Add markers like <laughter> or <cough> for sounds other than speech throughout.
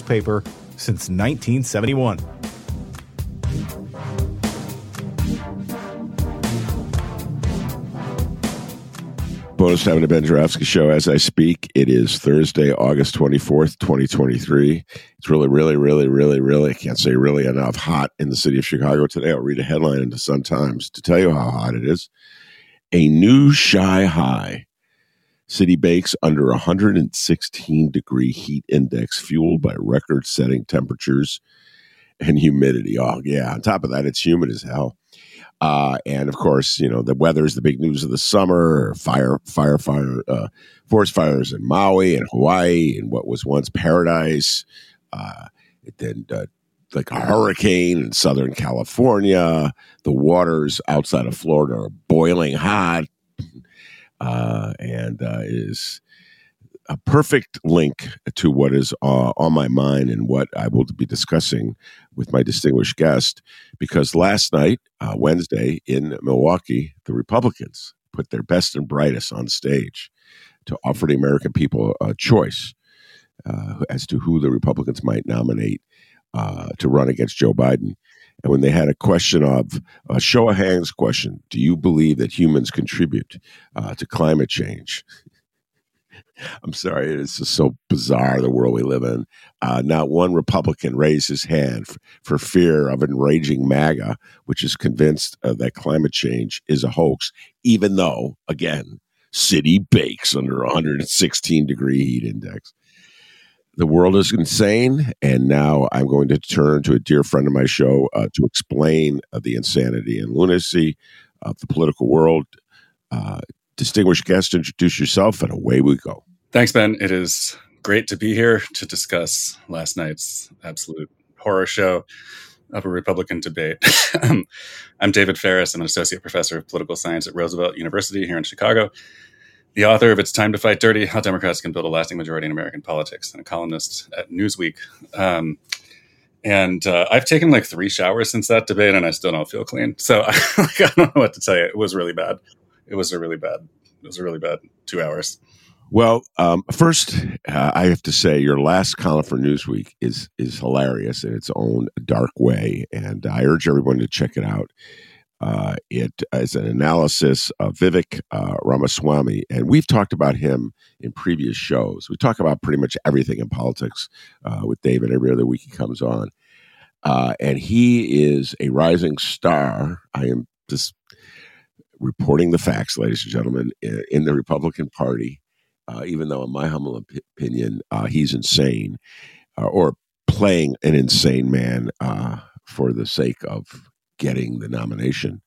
newspaper since 1971. Bonus time the Ben Joravsky Show as I speak. It is Thursday, August 24th, 2023. It's really, really, really, really, really, I can't say really enough, hot in the city of Chicago today. I'll read a headline in the Sun Times to tell you how hot it is. A new shy high. City bakes under 116 degree heat index fueled by record setting temperatures and humidity. Oh, yeah. On top of that, it's humid as hell. Uh, and of course, you know, the weather is the big news of the summer. Fire, fire, fire, uh, forest fires in Maui and Hawaii and what was once paradise. Uh, then, uh, like a hurricane in Southern California. The waters outside of Florida are boiling hot. Uh, and uh, is a perfect link to what is uh, on my mind and what I will be discussing with my distinguished guest. Because last night, uh, Wednesday, in Milwaukee, the Republicans put their best and brightest on stage to offer the American people a choice uh, as to who the Republicans might nominate uh, to run against Joe Biden. And when they had a question of a show of hands question, do you believe that humans contribute uh, to climate change? <laughs> I'm sorry, it's just so bizarre the world we live in. Uh, not one Republican raised his hand f- for fear of enraging MAGA, which is convinced uh, that climate change is a hoax, even though, again, city bakes under 116 degree heat index. The world is insane, and now I'm going to turn to a dear friend of my show uh, to explain uh, the insanity and lunacy of the political world. Uh, distinguished guest, introduce yourself, and away we go. Thanks, Ben. It is great to be here to discuss last night's absolute horror show of a Republican debate. <laughs> I'm David Faris. I'm an associate professor of political science at Roosevelt University here in Chicago, the author of It's Time to Fight Dirty How Democrats Can Build a Lasting Majority in American Politics, and a columnist at Newsweek. Um, and uh, I've taken like three showers since that debate, and I still don't feel clean. So <laughs> like, I don't know what to tell you. It was really bad. It was a really bad. It was a really bad two hours. Well, um, first, uh, I have to say your last column for Newsweek is is hilarious in its own dark way, and I urge everyone to check it out. Uh, it is an analysis of Vivek uh, Ramaswamy, and we've talked about him in previous shows. We talk about pretty much everything in politics uh, with David every other week he comes on, uh, and he is a rising star. I am just reporting the facts, ladies and gentlemen, in, in the Republican Party uh, even though, in my humble op- opinion, uh, he's insane or playing an insane man for the sake of getting the nomination.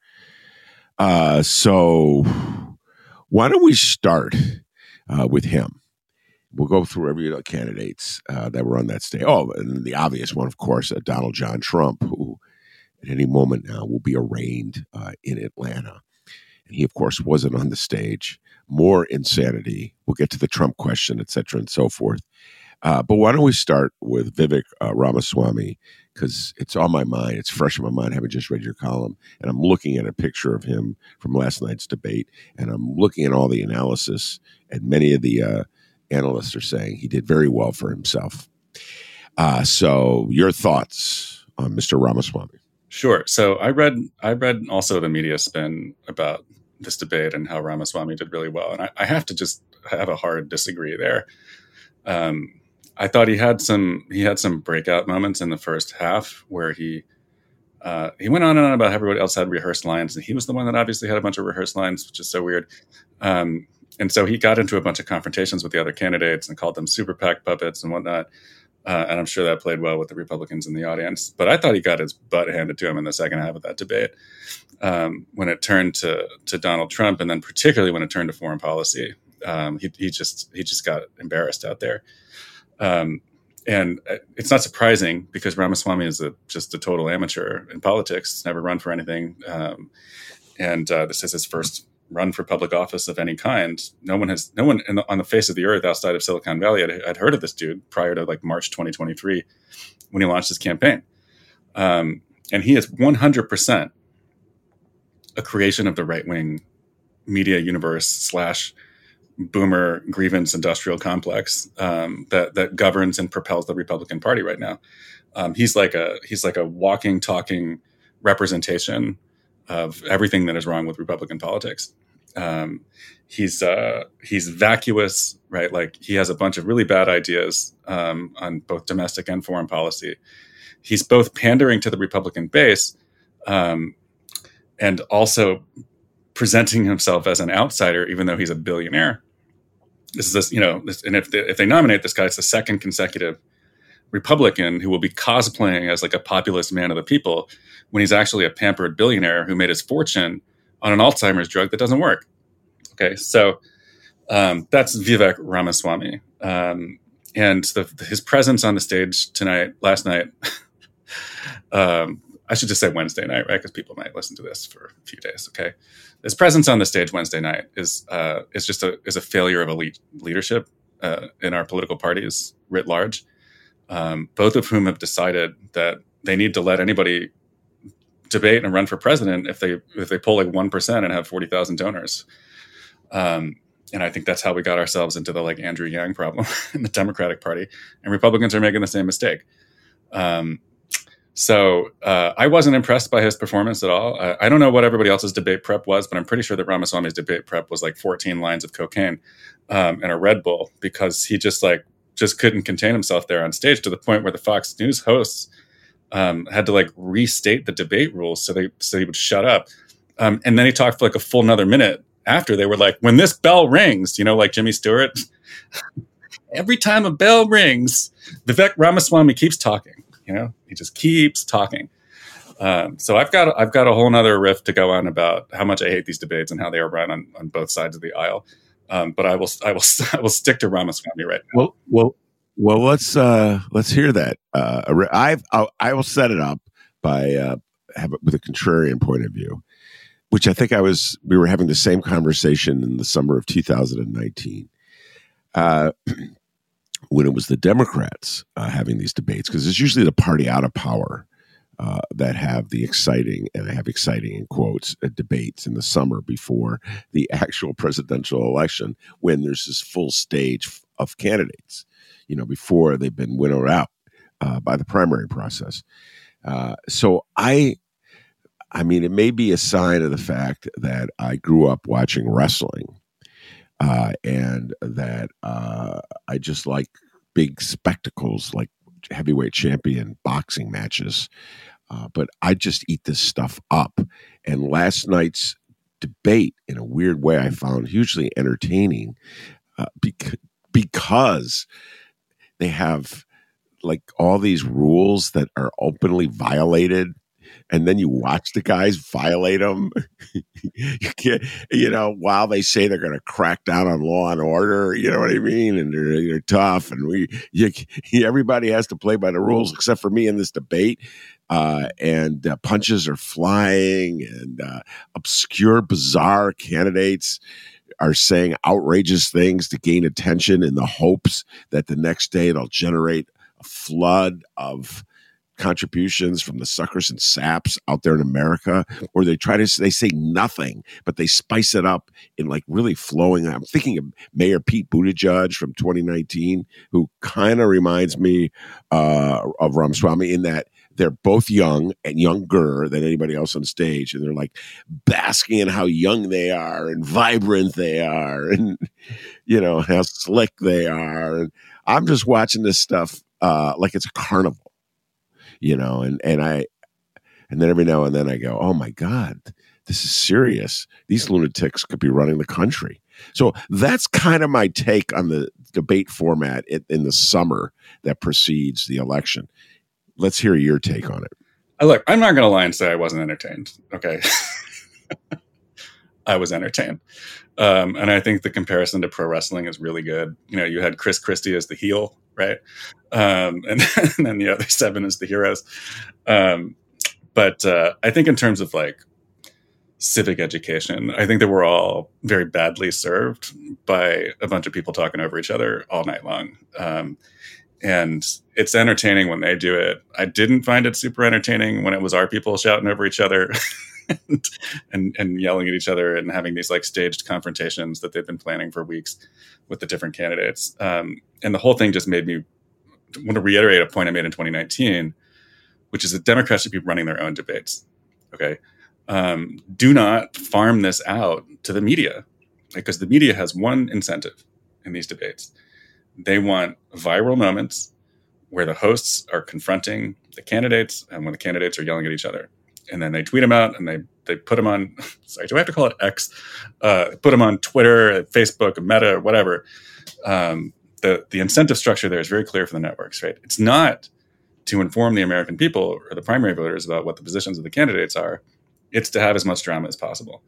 Uh, so, why don't we start uh, with him? We'll go through every know, candidates that were on that stage. Oh, and the obvious one, of course, Donald John Trump, who at any moment now will be arraigned in Atlanta. And he, of course, wasn't on the stage more insanity. We'll get to the Trump question, et cetera, and so forth. Uh, but why don't we start with Vivek uh, Ramaswamy because it's on my mind. It's fresh in my mind, having just read your column, and I'm looking at a picture of him from last night's debate, and I'm looking at all the analysis, and many of the uh, analysts are saying he did very well for himself. Uh, so, your thoughts on Mr. Ramaswamy? Sure. So, I read I read also the media spin about this debate and how Ramaswamy did really well, and I, I have to just have a hard disagree there. Um, I thought he had some he had some breakout moments in the first half where he uh, he went on and on about everybody else had rehearsed lines, and he was the one that obviously had a bunch of rehearsed lines, which is so weird. Um, and so he got into a bunch of confrontations with the other candidates and called them super PAC puppets and whatnot. Uh, and I'm sure that played well with the Republicans in the audience. But I thought he got his butt handed to him in the second half of that debate um, when it turned to to Donald Trump, and then particularly when it turned to foreign policy. Um, he, he just he just got embarrassed out there. Um, and uh, it's not surprising because Ramaswamy is a, just a total amateur in politics, He's never run for anything. Um, and uh, this is his first run for public office of any kind. No one has, no one the, on the face of the earth outside of Silicon Valley had, had, heard of this dude prior to like March 2023 when he launched his campaign. Um, and he is 100% a creation of the right wing media universe slash boomer grievance industrial complex um, that that governs and propels the Republican Party right now. Um, he's like a he's like a walking, talking representation of everything that is wrong with Republican politics. Um, he's uh, he's vacuous, right? Like he has a bunch of really bad ideas um, on both domestic and foreign policy. He's both pandering to the Republican base um, and also presenting himself as an outsider, even though he's a billionaire. This is this, you know, this, and if they, if they nominate this guy, it's the second consecutive Republican who will be cosplaying as like a populist man of the people when he's actually a pampered billionaire who made his fortune on an Alzheimer's drug that doesn't work. Okay, so um, that's Vivek Ramaswamy, um, and the, his presence on the stage tonight, last night. <laughs> um, I should just say Wednesday night, right? Because people might listen to this for a few days. Okay, his presence on the stage Wednesday night is uh, is just a is a failure of elite leadership uh, in our political parties writ large. Um, both of whom have decided that they need to let anybody debate and run for president if they if they pull like one percent and have forty thousand donors. Um, and I think that's how we got ourselves into the like Andrew Yang problem <laughs> in the Democratic Party, and Republicans are making the same mistake. Um, so uh, I wasn't impressed by his performance at all. Uh, I don't know what everybody else's debate prep was, but I'm pretty sure that Ramaswamy's debate prep was like 14 lines of cocaine um, and a Red Bull because he just like just couldn't contain himself there on stage to the point where the Fox News hosts um, had to like restate the debate rules so they so he would shut up. Um, and then he talked for like a full another minute after they were like, when this bell rings, you know, like Jimmy Stewart. <laughs> Every time a bell rings, Vivek Ramaswamy keeps talking you know, he just keeps talking. Um, so I've got I've got a whole other riff to go on about how much I hate these debates and how they are run on, on both sides of the aisle. Um, but I will I will <laughs> I will stick to Ramaswamy right now. Well, well, well. Let's uh, let's hear that. Uh, I've I'll, I will set it up by uh, have it with a contrarian point of view, which I think I was we were having the same conversation in the summer of 2019. <clears throat> When it was the Democrats uh, having these debates, because it's usually the party out of power uh, that have the exciting, and I have exciting in quotes, uh, debates in the summer before the <laughs> actual presidential election when there's this full stage of candidates, you know, before they've been winnowed out uh, by the primary process. Uh, so I, I mean, it may be a sign of the fact that I grew up watching wrestling uh, and that uh, I just like big spectacles like heavyweight champion boxing matches. Uh, but I just eat this stuff up. And last night's debate, in a weird way, I found hugely entertaining uh, bec- because they have like all these rules that are openly violated and then you watch the guys violate them. <laughs> you can't, you know, while they say they're going to crack down on law and order, you know what I mean? And they're, they're tough, and we, you, <laughs> everybody has to play by the rules except for me in this debate. Uh, and uh, punches are flying, and uh, obscure, bizarre candidates are saying outrageous things to gain attention in the hopes that the next day it'll generate a flood of contributions from the suckers and saps out there in America, or they try to they say nothing, but they spice it up in like really flowing. I'm thinking of Mayor Pete Buttigieg from 2019, who kind of reminds me uh, of Ramaswamy in that they're both young and younger than anybody else on stage, and they're like basking in how young they are and vibrant they are, and you know how slick they are. And I'm just watching this stuff uh, like it's a carnival you know, and and I and then every now and then I go, oh my god, this is serious. These lunatics could be running the country. So that's kind of my take on the debate format in, in the summer that precedes the election. Let's hear your take on it. Look, I'm not going to lie and say I wasn't entertained. Okay. <laughs> I was entertained. Um, and I think the comparison to pro wrestling is really good. You know, you had Chris Christie as the heel, right? Um, and, and, <laughs> then the other seven as the heroes. Um, but uh, I think in terms of like civic education, I think that we're all very badly served by a bunch of people talking over each other all night long. Um, and it's entertaining when they do it. I didn't find it super entertaining when it was our people shouting over each other. <laughs> and, and, and yelling at each other and having these like staged confrontations that they've been planning for weeks with the different candidates. Um, and the whole thing just made me want to reiterate a point I made in 2019, which is that Democrats should be running their own debates. Okay. Um, do not farm this out to the media because the media has one incentive in these debates. They want viral moments where the hosts are confronting the candidates and when the candidates are yelling at each other and then they tweet them out and they they put them on <laughs> sorry do i have to call it x? Uh, put them on twitter facebook meta whatever. Um, the the incentive structure there is very clear for the networks right? It's not to inform the american people or the primary voters about what the positions of the candidates are. It's to have as much drama as possible.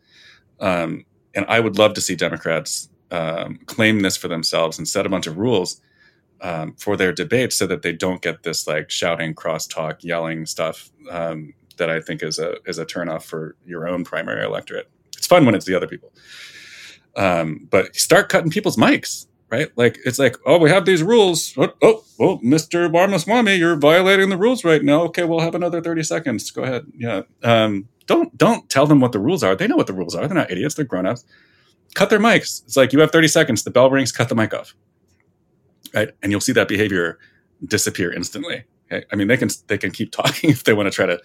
Um, and i would love to see democrats um, claim this for themselves and set a bunch of rules um, for their debates so that they don't get this like shouting crosstalk yelling stuff um, that I think is a is a turnoff for your own primary electorate. It's fun when it's the other people, um, but start cutting people's mics. Right, like it's like, oh, we have these rules. Oh, oh, oh Mr. Ramaswamy, you're violating the rules right now. Okay, we'll have another thirty seconds. Go ahead. Yeah. Um, don't don't tell them what the rules are. They know what the rules are. They're not idiots. They're grown ups. Cut their mics. It's like you have thirty seconds. The bell rings. Cut the mic off. Right, and you'll see that behavior disappear instantly. Okay? I mean, they can they can keep <laughs> talking if they want to try to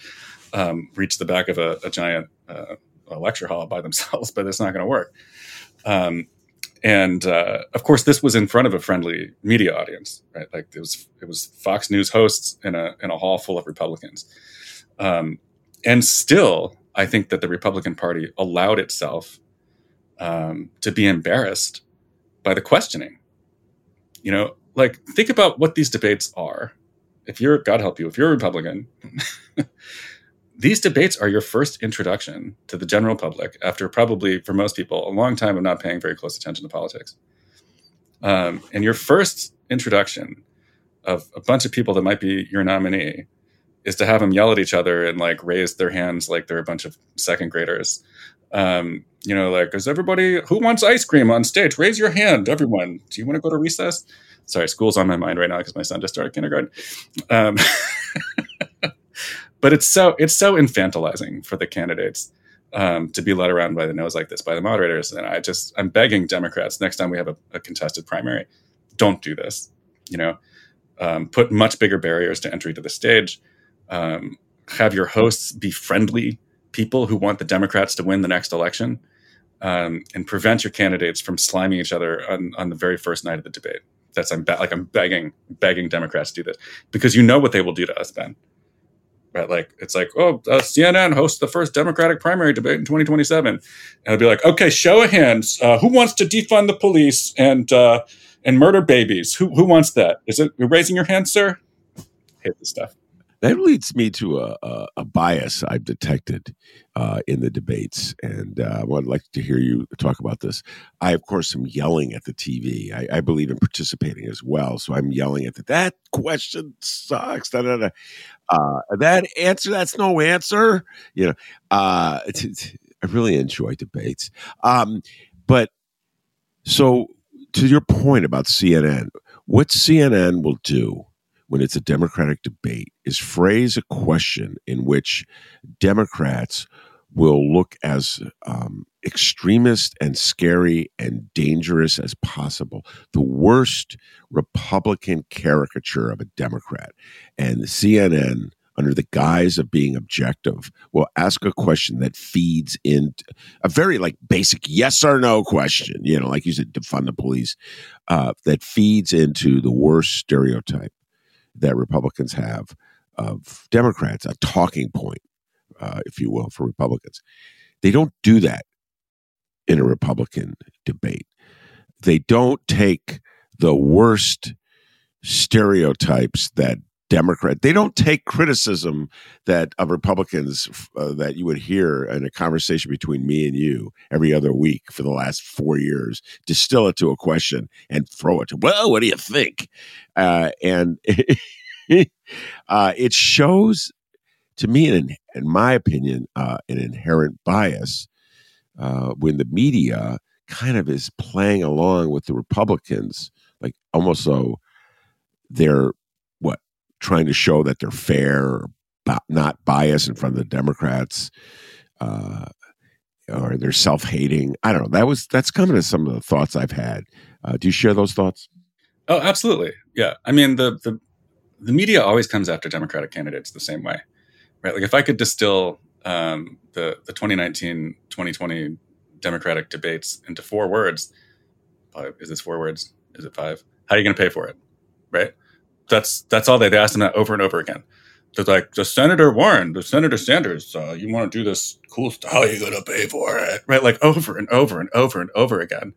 um, reach the back of a, a giant uh, a lecture hall by <laughs> themselves, but it's not going to work. Um, and uh, of course, this was in front of a friendly media audience, right? Like it was it was Fox News hosts in a in a hall full of Republicans, um, and still, I think that the Republican Party allowed itself um, to be embarrassed by the questioning. You know, like think about what these debates are. If you're God help you, if you're a Republican. <laughs> these debates are your first introduction to the general public after probably for most people a long time of not paying very close attention to politics. Um, and your first introduction of a bunch of people that might be your nominee is to have them yell at each other and like raise their hands like they're a bunch of second graders. Um, you know like is everybody who wants ice cream on stage? Raise your hand everyone. Do you want to go to recess? Sorry school's on my mind right now because my son just started kindergarten. Um, <laughs> but it's so it's so infantilizing for the candidates um, to be led around by the nose like this by the moderators. And I just I'm begging Democrats next time we have a, a contested primary, don't do this. You know, um, put much bigger barriers to entry to the stage. Um, have your hosts be friendly people who want the Democrats to win the next election, um, and prevent your candidates from sliming each other on, on the very first night of the debate. That's I'm be- like I'm begging begging Democrats to do this because you know what they will do to us, Ben right? Like it's like, oh, uh, CNN hosts the first Democratic primary debate in 2027, and I'd be like, okay, show of hands, uh, who wants to defund the police and uh, and murder babies? Who who wants that? Is it you're raising your hand, sir? hate this stuff. That leads me to a, a, a bias I've detected uh, in the debates, and uh, I would like to hear you talk about this. I, of course, am yelling at the TV. I, I believe in participating as well, so I'm yelling at the, that question sucks. Da, da, da. Uh, that answer, that's no answer. You know, uh, <laughs> I really enjoy debates, um, but So, to your point about CNN, what CNN will do when it's a Democratic debate is phrase a question in which Democrats will look as um, extremist and scary and dangerous as possible. The worst Republican caricature of a Democrat. And CNN, under the guise of being objective, will ask a question that feeds in a very like basic yes or no question, you know, like you said, defund the police, uh, that feeds into the worst stereotype that Republicans have of Democrats, a talking point uh, if you will, for Republicans. They don't do that in a Republican debate. They don't take the worst stereotypes that Democrat. They don't take criticism that of Republicans uh, that you would hear in a conversation between me and you every other week for the last four years, distill it to a question and throw it to. Well, what do you think? Uh, and <laughs> uh, it shows to me, in, in my opinion, uh, an inherent bias uh, when the media kind of is playing along with the Republicans, like almost so they're trying to show that they're fair not biased in front of the Democrats. Uh, or they're self-hating. I don't know. That was that's coming to some of the thoughts I've had. Uh, do you share those thoughts? Oh, absolutely. Yeah. I mean, the the the media always comes after Democratic candidates the same way right? Like if I could distill um, the the 2019 2020 Democratic debates into four words, is this four words? Is it five? How are you going to pay for it? Right? That's that's all they, they asked them that over and over again. They're like, the Senator Warren, the Senator Sanders, uh, you want to do this cool stuff? How are you going to pay for it? Right? Like over and over and over and over again.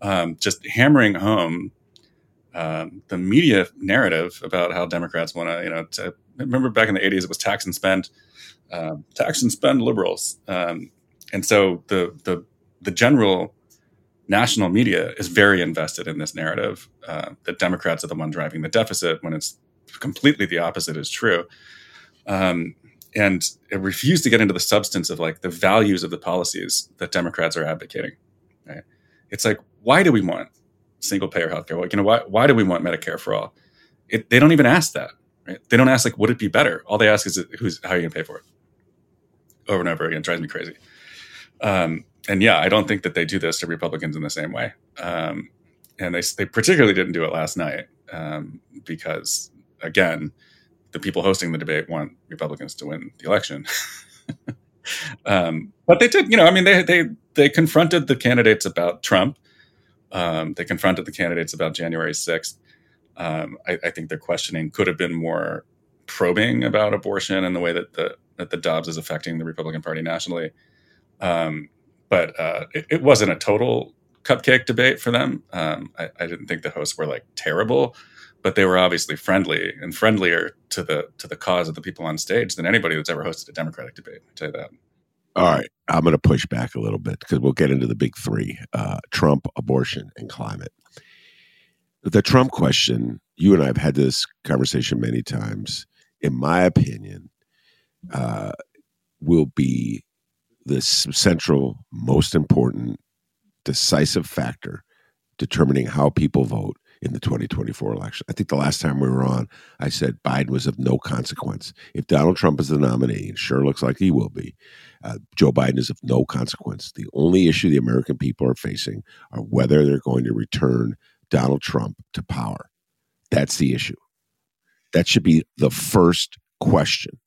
Um, just hammering home um, the media narrative about how Democrats want to, you know, to remember back in the 80s, it was tax and spend, um, tax and spend liberals. Um, and so the, the, the general national media is very invested in this narrative uh, that Democrats are the one driving the deficit when it's completely the opposite is true. Um, and it refused to get into the substance of like the values of the policies that Democrats are advocating. Right? It's like, why do we want single payer healthcare? Like, you know, why, why do we want Medicare for all? It, they don't even ask that. Right? They don't ask like, would it be better? All they ask is, who's how are you gonna pay for it? Over and over again, it drives me crazy. Um, and yeah, I don't think that they do this to Republicans in the same way. Um, and they they particularly didn't do it last night um, because again, the people hosting the debate want Republicans to win the election. <laughs> um, but they did, you know, I mean, they they they confronted the candidates about Trump. Um, they confronted the candidates about January sixth um, I, I, think their questioning could have been more probing about abortion and the way that the that the Dobbs is affecting the Republican Party nationally. Um, but uh, it, it, wasn't a total cupcake debate for them. Um, I, I, didn't think the hosts were like terrible, but they were obviously friendly and friendlier to the to the cause of the people on stage than anybody that's ever hosted a Democratic debate. I tell you that. All right, I'm going to push back a little bit because we'll get into the big three: uh, Trump, abortion, and climate the Trump question, you and I have had this conversation many times. In my opinion, uh, will be the central, most important, decisive factor determining how people vote in the 2024 election. I think the last time we were on, I said Biden was of no consequence. If Donald Trump is the nominee, and sure looks like he will be, uh, Joe Biden is of no consequence. The only issue the American people are facing are whether they're going to return Donald Trump to power. That's the issue. That should be the first question.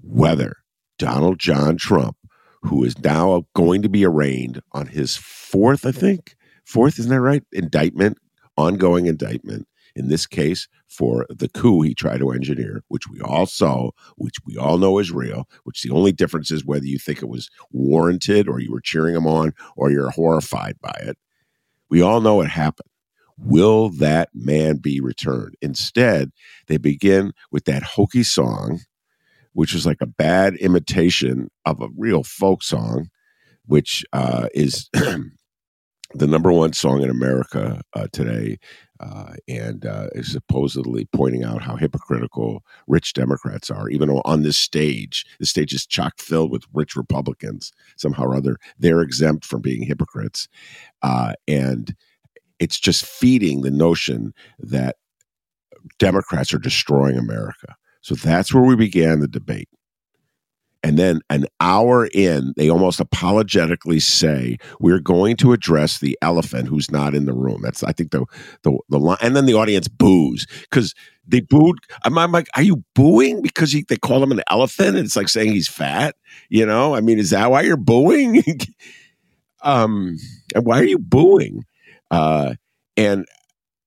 Whether Donald John Trump, who is now going to be arraigned on his fourth, I think, fourth, isn't that right? Indictment, ongoing indictment, in this case for the coup he tried to engineer, which we all saw, which we all know is real, which the only difference is whether you think it was warranted or you were cheering him on or you're horrified by it. We all know it happened. Will that man be returned? Instead, they begin with that hokey song, which is like a bad imitation of a real folk song, which uh, is <clears throat> the number one song in America uh, today, uh, and uh, is supposedly pointing out how hypocritical rich Democrats are. Even on this stage, the stage is chock filled with rich Republicans, somehow or other, they're exempt from being hypocrites. Uh, and it's just feeding the notion that Democrats are destroying America. So that's where we began the debate. And then an hour in, they almost apologetically say, "We're going to address the elephant who's not in the room." That's, I think, the the the line. And then the audience boos because they booed. I'm, I'm, like, "Are you booing because he, they call him an elephant?" And it's like saying he's fat. You know, I mean, is that why you're booing? <laughs> um, and why are you booing? Uh, and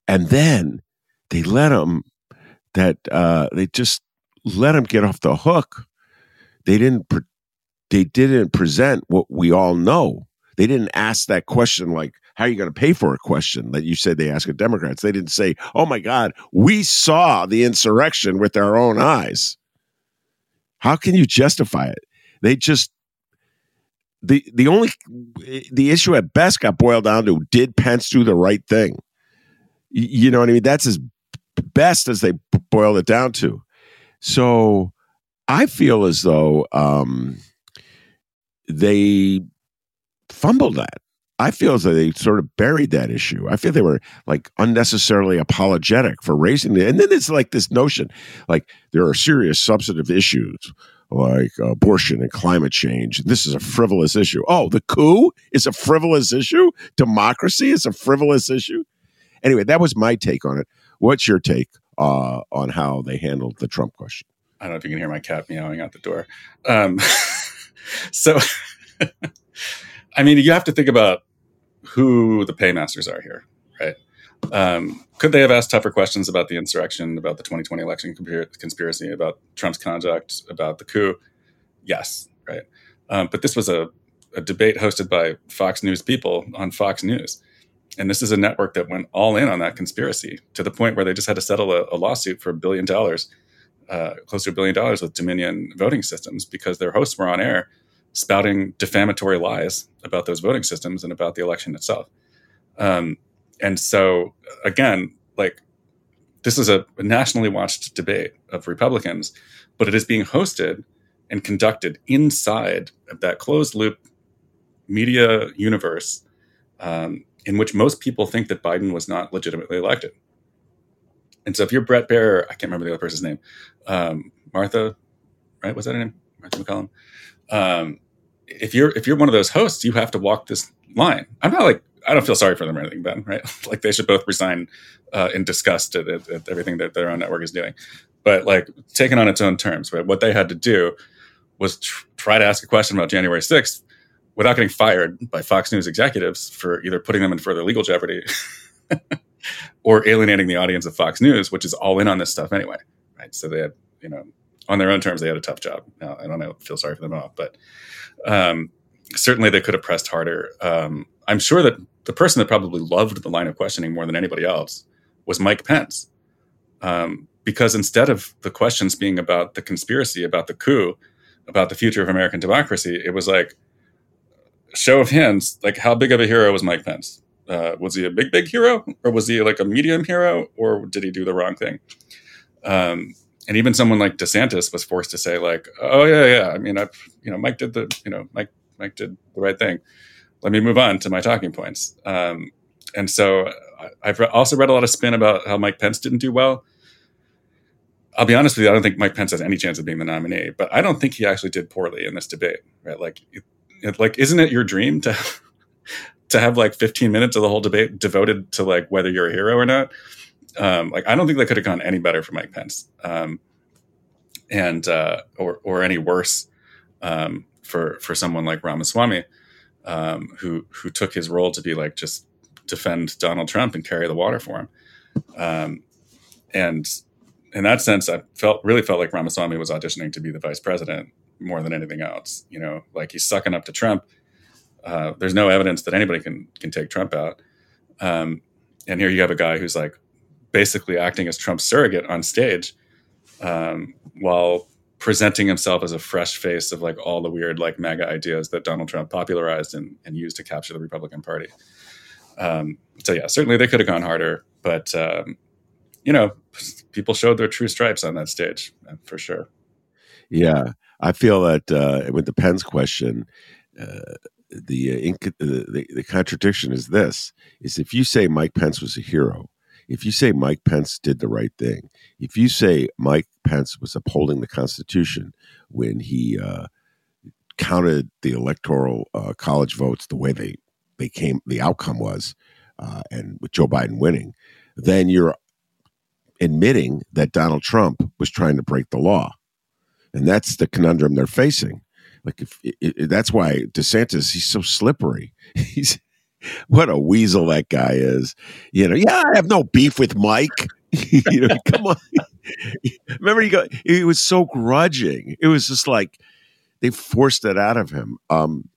and then they let him that uh, they just let him get off the hook they didn't pre- they didn't present what we all know. They didn't ask that question like, how are you going to pay for a question that you said they ask of Democrats? They didn't say, oh my God, we saw the insurrection with our own eyes. How can you justify it? They just the the only the issue at best got boiled down to did Pence do the right thing? You know what I mean? That's as best as they boiled it down to. So I feel as though um, they fumbled that. I feel as though they sort of buried that issue. I feel they were like unnecessarily apologetic for raising it. And then it's like this notion like there are serious substantive issues like abortion and climate change. This is a frivolous issue. Oh, the coup is a frivolous issue? Democracy is a frivolous issue? Anyway, that was my take on it. What's your take uh, on how they handled the Trump question? I don't know if you can hear my cat meowing out the door. Um, <laughs> so, <laughs> I mean, you have to think about who the paymasters are here, right? Um, could they have asked tougher questions about the insurrection, about the 2020 election conspiracy, about Trump's conduct, about the coup? Yes, right. Um, but this was a, a debate hosted by Fox News people on Fox News. And this is a network that went all in on that conspiracy to the point where they just had to settle a, a lawsuit for a billion dollars uh, close to a billion dollars with Dominion voting systems because their hosts were on air spouting defamatory lies about those voting systems and about the election itself. Um, and so, again, like this is a, nationally watched debate of Republicans, but it is being hosted and conducted inside of that closed loop media universe um, in which most people think that Biden was not legitimately elected. And so if you're Bret Baier, I can't remember the other person's name, um, Martha, right? Was that her name? Martha MacCallum. Um, if you're if you're one of those hosts, you have to walk this line. I'm not like I don't feel sorry for them or anything, Ben. Right? <laughs> like they should both resign uh, in disgust at, at, at, everything that their own network is doing. But like taken on its own terms? What they had to do was tr- try to ask a question about January 6th without getting fired by Fox News executives for either putting them in further legal jeopardy <laughs> or alienating the audience of Fox News, which is all in on this stuff anyway, right? So they had, you know, on their own terms, they had a tough job. Now, I don't know, feel sorry for them all, but um, certainly they could have pressed harder. Um, I'm sure that the person that probably loved the line of questioning more than anybody else was Mike Pence. Um, because instead of the questions being about the conspiracy, about the coup, about the future of American democracy, it was like, show of hands, like how big of a hero was Mike Pence? uh, was he a big big hero or was he like a medium hero or did he do the wrong thing um, and even someone like desantis was forced to say like oh yeah yeah i mean i you know mike did the you know mike mike did the right thing let me move on to my talking points um, and so i've also read a lot of spin about how mike pence didn't do well I'll be honest with you. I don't think Mike Pence has any chance of being the nominee, but I don't think he actually did poorly in this debate. Right? Like, like, isn't it your dream to <laughs> to have like 15 minutes of the whole debate devoted to like whether you're a hero or not. Um, like I don't think that could have gone any better for Mike Pence, um, and uh, or or any worse um, for for someone like Ramaswamy, um, who who took his role to be like just defend Donald Trump and carry the water for him. Um, and in that sense, I felt really felt like Ramaswamy was auditioning to be the vice president more than anything else. You know, like he's sucking up to Trump uh, there's no evidence that anybody can can take Trump out. Um, and here you have a guy who's like basically acting as Trump's surrogate on stage, um, while presenting himself as a fresh face of like all the weird like MAGA ideas that Donald Trump popularized and, and used to capture the Republican Party. Um, so yeah, certainly they could have gone harder, but um, you know, people showed their true stripes on that stage uh, for sure. Yeah, I feel that uh, with the Pence question, uh, the, uh, inc- the the contradiction is this: is if you say Mike Pence was a hero, if you say Mike Pence did the right thing, if you say Mike Pence was upholding the Constitution when he uh, counted the electoral uh, college votes the way they they came, the outcome was, uh, and with Joe Biden winning, then you're admitting that Donald Trump was trying to break the law, and that's the conundrum they're facing. Like if it, it, that's why DeSantis he's so slippery. <laughs> He's what a weasel that guy is. You know, yeah, I have no beef with Mike. <laughs> you know, come on. <laughs> Remember, he got he was so grudging. It was just like they forced it out of him. Um,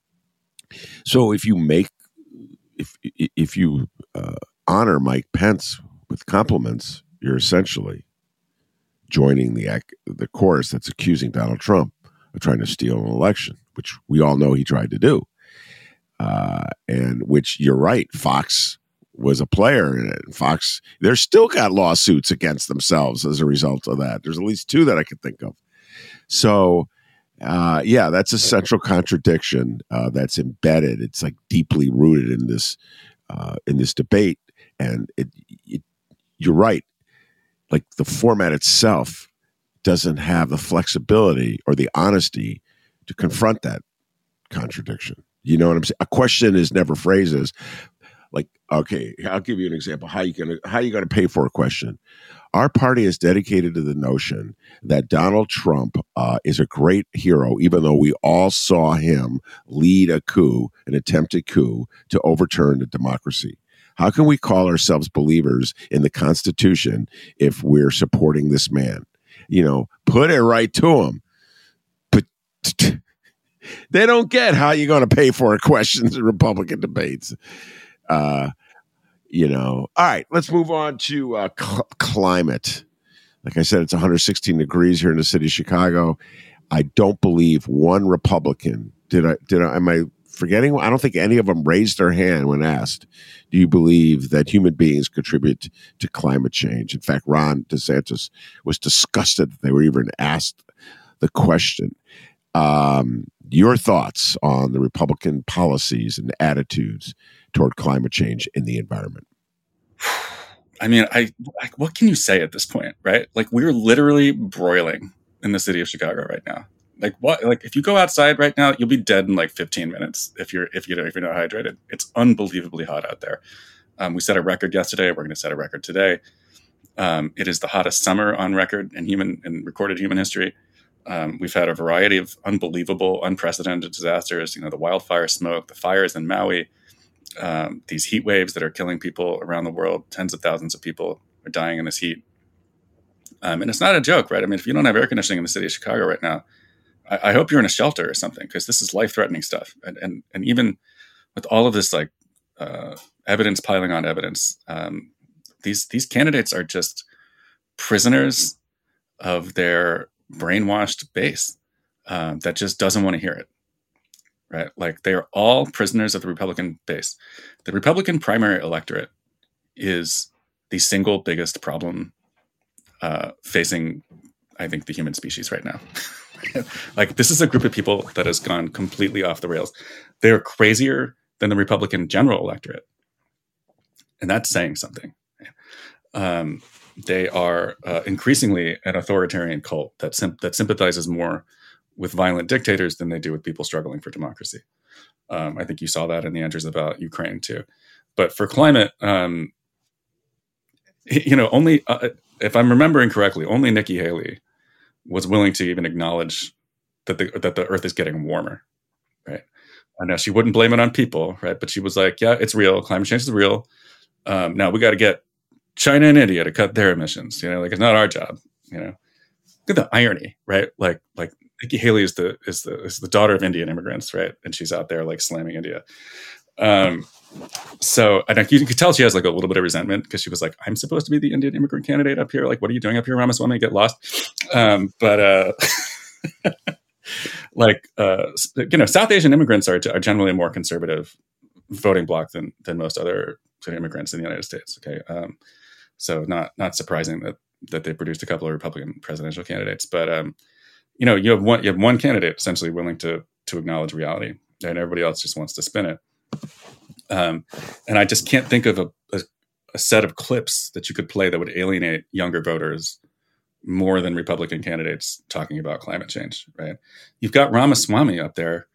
so if you make if if you uh, honor Mike Pence with compliments, you're essentially joining the the chorus that's accusing Donald Trump of trying to steal an election, which we all know he tried to do. Uh, and which you're right, Fox was a player in it. Fox, they're still got lawsuits against themselves as a result of that. There's at least two that I can think of. So, uh, yeah, that's a central contradiction uh, that's embedded. It's like deeply rooted in this uh, in this debate, and it, it, you're right. Like the format itself doesn't have the flexibility or the honesty to confront that contradiction. You know what I'm saying? A question is never phrases. like, okay, I'll give you an example. How you gonna how you gonna pay for a question? Our party is dedicated to the notion that Donald Trump uh, is a great hero, even though we all saw him lead a coup, an attempted coup, to overturn the democracy. How can we call ourselves believers in the Constitution if we're supporting this man? You know, put it right to him. But <laughs> they don't get how you're going to pay for questions in Republican debates. Uh, you know, all right, let's move on to uh, cl- climate. Like I said, it's 116 degrees here in the city of Chicago. I don't believe one Republican did. I did. I, am I forgetting? I don't think any of them raised their hand when asked, "Do you believe that human beings contribute to climate change?" In fact, Ron DeSantis was disgusted that they were even asked the question. Um, your thoughts on the Republican policies and attitudes toward climate change in the environment? I mean, I like what can you say at this point, right? Like we're literally broiling in the city of Chicago right now. Like what? Like if you go outside right now, you'll be dead in like 15 minutes if you're if you know if you're not hydrated. It's unbelievably hot out there. Um, we set a record yesterday. We're going to set a record today. Um, it is the hottest summer on record in human in recorded human history. Um, we've had a variety of unbelievable, unprecedented disasters. You know, the wildfire smoke, the fires in Maui, um, these heat waves that are killing people around the world. Tens of thousands of people are dying in this heat. Um, and it's not a joke, right? I mean, if you don't have air conditioning in the city of Chicago right now, I, I hope you're in a shelter or something because this is life threatening stuff. And, and, and even with all of this, like uh, evidence piling on evidence, um, these these candidates are just prisoners of their brainwashed base um, that just doesn't want to hear it. Right? Like they are all prisoners of the Republican base. The Republican primary electorate is the single biggest problem uh, facing, I think, the human species right now. <laughs> <laughs> like this is a group of people that has gone completely off the rails. They're crazier than the Republican general electorate, and that's saying something. Um, they are uh, increasingly an authoritarian cult that sim- that sympathizes more with violent dictators than they do with people struggling for democracy. Um, I think you saw that in the answers about Ukraine too. But for climate, um, you know, only uh, if I'm remembering correctly, only Nikki Haley was willing to even acknowledge that the that the Earth is getting warmer, right? I know she wouldn't blame it on people, right? But she was like, "Yeah, it's real. Climate change is real. Um, now we got to get China and India to cut their emissions. You know, like it's not our job. You know, look at the irony, right? Like, like Nikki Haley is the is the is the daughter of Indian immigrants, right? And she's out there like slamming India. Um, so I you can tell she has like a little bit of resentment because she was like, "I'm supposed to be the Indian immigrant candidate up here. Like, what are you doing up here, Ramaswamy? Get lost." Um, but uh, <laughs> like uh, you know, South Asian immigrants are, are generally a more conservative voting bloc than than most other immigrants in the United States. Okay, um, so not not surprising that that they produced a couple of Republican presidential candidates, but um, you know, you have one you have one candidate essentially willing to to acknowledge reality, and everybody else just wants to spin it. Um, and I just can't think of a, a, a set of clips that you could play that would alienate younger voters more than Republican candidates talking about climate change. Right? You've got Ramaswamy up there.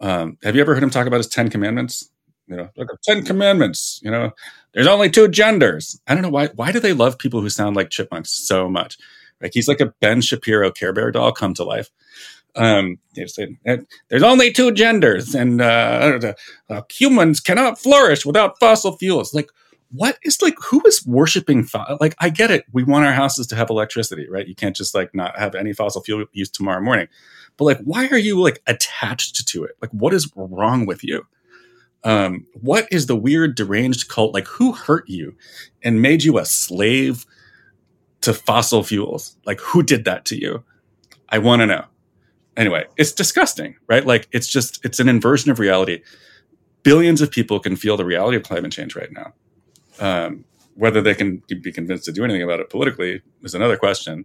Um, have you ever heard him talk about his Ten Commandments? You know, like Ten Commandments. You know, there's only two genders. I don't know why. Why do they love people who sound like chipmunks so much? Like he's like a Ben Shapiro Care Bear doll come to life. Um, there's only two genders, and uh, uh, humans cannot flourish without fossil fuels. Like, what is like? Who is worshiping? Fo- like, I get it. We want our houses to have electricity, right? You can't just like not have any fossil fuel use tomorrow morning. But like, why are you like attached to it? Like, what is wrong with you? Um, what is the weird deranged cult? Like, who hurt you and made you a slave to fossil fuels? Like, who did that to you? I want to know anyway, it's disgusting, right? Like it's just it's an inversion of reality. Billions of people can feel the reality of climate change right now. Um, whether they can be convinced to do anything about it politically is another question.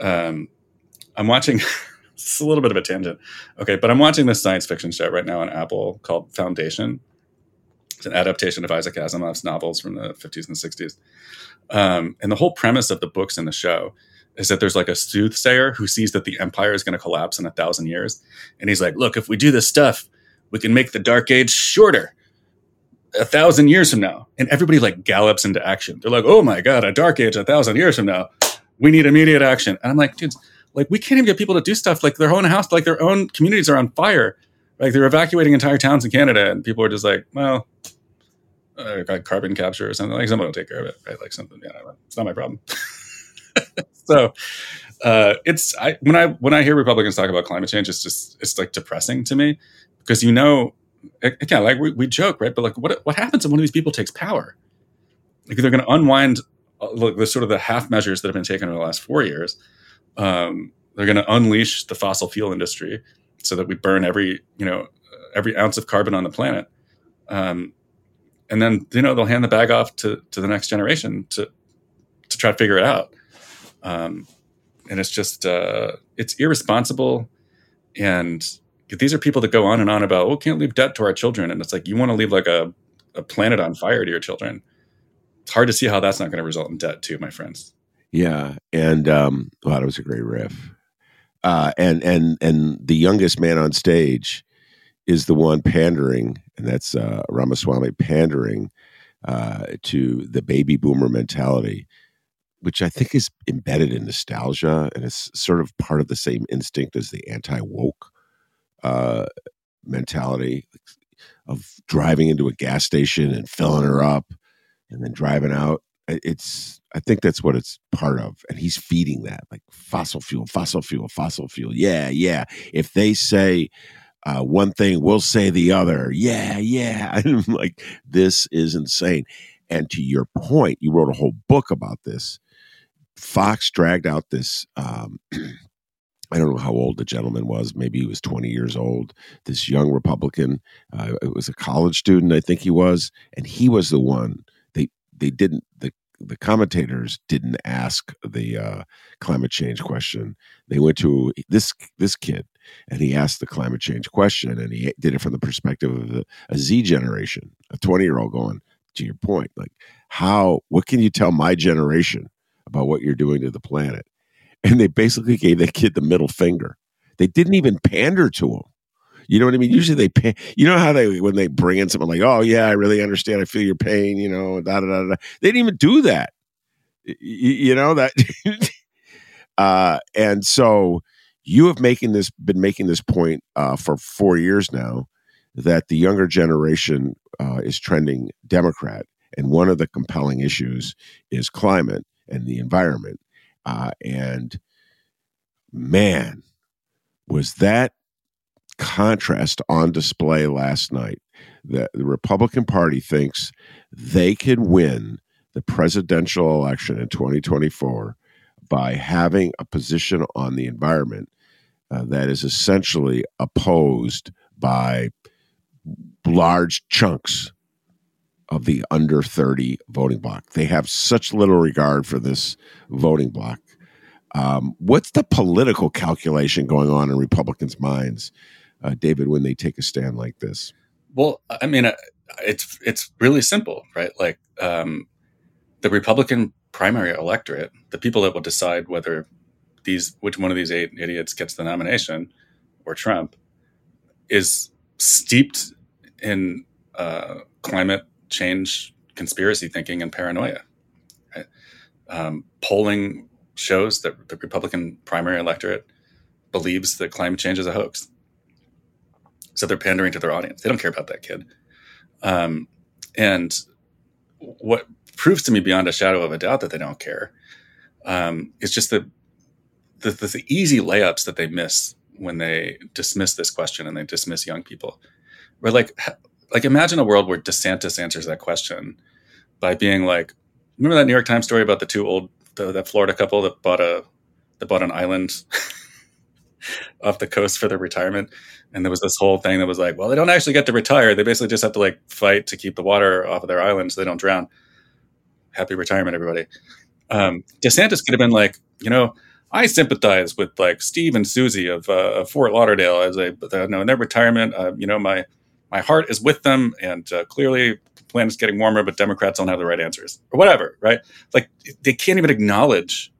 Um, I'm watching. <laughs> it's a little bit of a tangent, okay, but I'm watching this science fiction show right now on Apple called Foundation. It's an adaptation of Isaac Asimov's novels from the 50s and 60s. Um, and the whole premise of the books in the show is that there's like a soothsayer who sees that the empire is going to collapse in a thousand years. And he's like, look, if we do this stuff, we can make the dark age shorter a thousand years from now. And everybody like gallops into action. They're like, oh my God, a dark age a thousand years from now. We need immediate action. And I'm like, dudes, like we can't even get people to do stuff like their own house, like their own communities are on fire. Like they're evacuating entire towns in Canada. And people are just like, well, uh, carbon capture or something like someone will take care of it, right? Like something, yeah, it's not my problem. <laughs> <laughs> so uh, it's I, when I when I hear Republicans talk about climate change, it's just it's like depressing to me because you know again like we, we joke right, but like what what happens if one of these people takes power? Like they're going to unwind uh, like the sort of the half measures that have been taken over the last four years. Um, they're going to unleash the fossil fuel industry so that we burn every you know every ounce of carbon on the planet. Um, and then you know they'll hand the bag off to to the next generation to to try to figure it out. Um, and it's just uh, it's irresponsible. And these are people that go on and on about, oh, can't leave debt to our children. And it's like you want to leave like a, a planet on fire to your children. It's hard to see how that's not going to result in debt too, my friends. Yeah, and um, wow, that was a great riff. Uh, and and and the youngest man on stage is the one pandering, and that's uh, Ramaswamy pandering uh, to the baby boomer mentality which I think is embedded in nostalgia and it's sort of part of the same instinct as the anti woke uh, mentality of driving into a gas station and filling her up and then driving out. It's, I think that's what it's part of. And he's feeding that like fossil fuel, fossil fuel, fossil fuel. Yeah, yeah. If they say, uh, one thing, we'll say the other. Yeah, yeah. <laughs> I'm like, this is insane. And to your point, you wrote a whole book about this. Fox dragged out this. Um, <clears throat> I don't know how old the gentleman was. Maybe he was 20 years old. This young Republican. Uh, it was a college student, I think he was, and he was the one. They they didn't the the commentators didn't ask the uh, climate change question. They went to this this kid, and he asked the climate change question, and he did it from the perspective of a, a Z generation, a 20 year old going. To your point, like how? What can you tell my generation about what you're doing to the planet. And they basically gave that kid the middle finger. They didn't even pander to him. You know what I mean? Usually they pay. You know how they when they bring in someone like, "Oh yeah, I really understand. I feel your pain." You know, da da da da. They didn't even do that. You, you know that. <laughs> uh, and so you have making this been making this point uh, for four years now that the younger generation uh, is trending Democrat, and one of the compelling issues is climate and the environment. Uh, and man, was that contrast on display last night. The, the Republican Party thinks they can win the presidential election in 2024 by having a position on the environment uh, that is essentially opposed by large chunks of the under 30 voting bloc. They have such little regard for this voting bloc. Um, what's the political calculation going on in Republicans' minds, uh, David, when they take a stand like this? Well, I mean, uh, it's it's really simple, right? Like um, the Republican primary electorate, the people that will decide whether these which one of these eight idiots gets the nomination or Trump, is steeped in uh, climate change conspiracy thinking and paranoia. Um, polling shows that the Republican primary electorate believes that climate change is a hoax. So they're pandering to their audience. They don't care about that kid. Um, and what proves to me beyond a shadow of a doubt that they don't care um, is just the, the, the easy layups that they miss when they dismiss this question and they dismiss young people. Where like like imagine a world where DeSantis answers that question by being like, remember that New York Times story about the two old the, that Florida couple that bought a that bought an island <laughs> off the coast for their retirement, and there was this whole thing that was like, well, they don't actually get to retire; they basically just have to like fight to keep the water off of their island so they don't drown. Happy retirement, everybody. Um, DeSantis could have been like, you know, I sympathize with like Steve and Susie of, uh, of Fort Lauderdale as they, you know, in their retirement. Uh, you know, my my heart is with them, and uh, clearly the planet's getting warmer, but Democrats don't have the right answers or whatever, right? Like they can't even acknowledge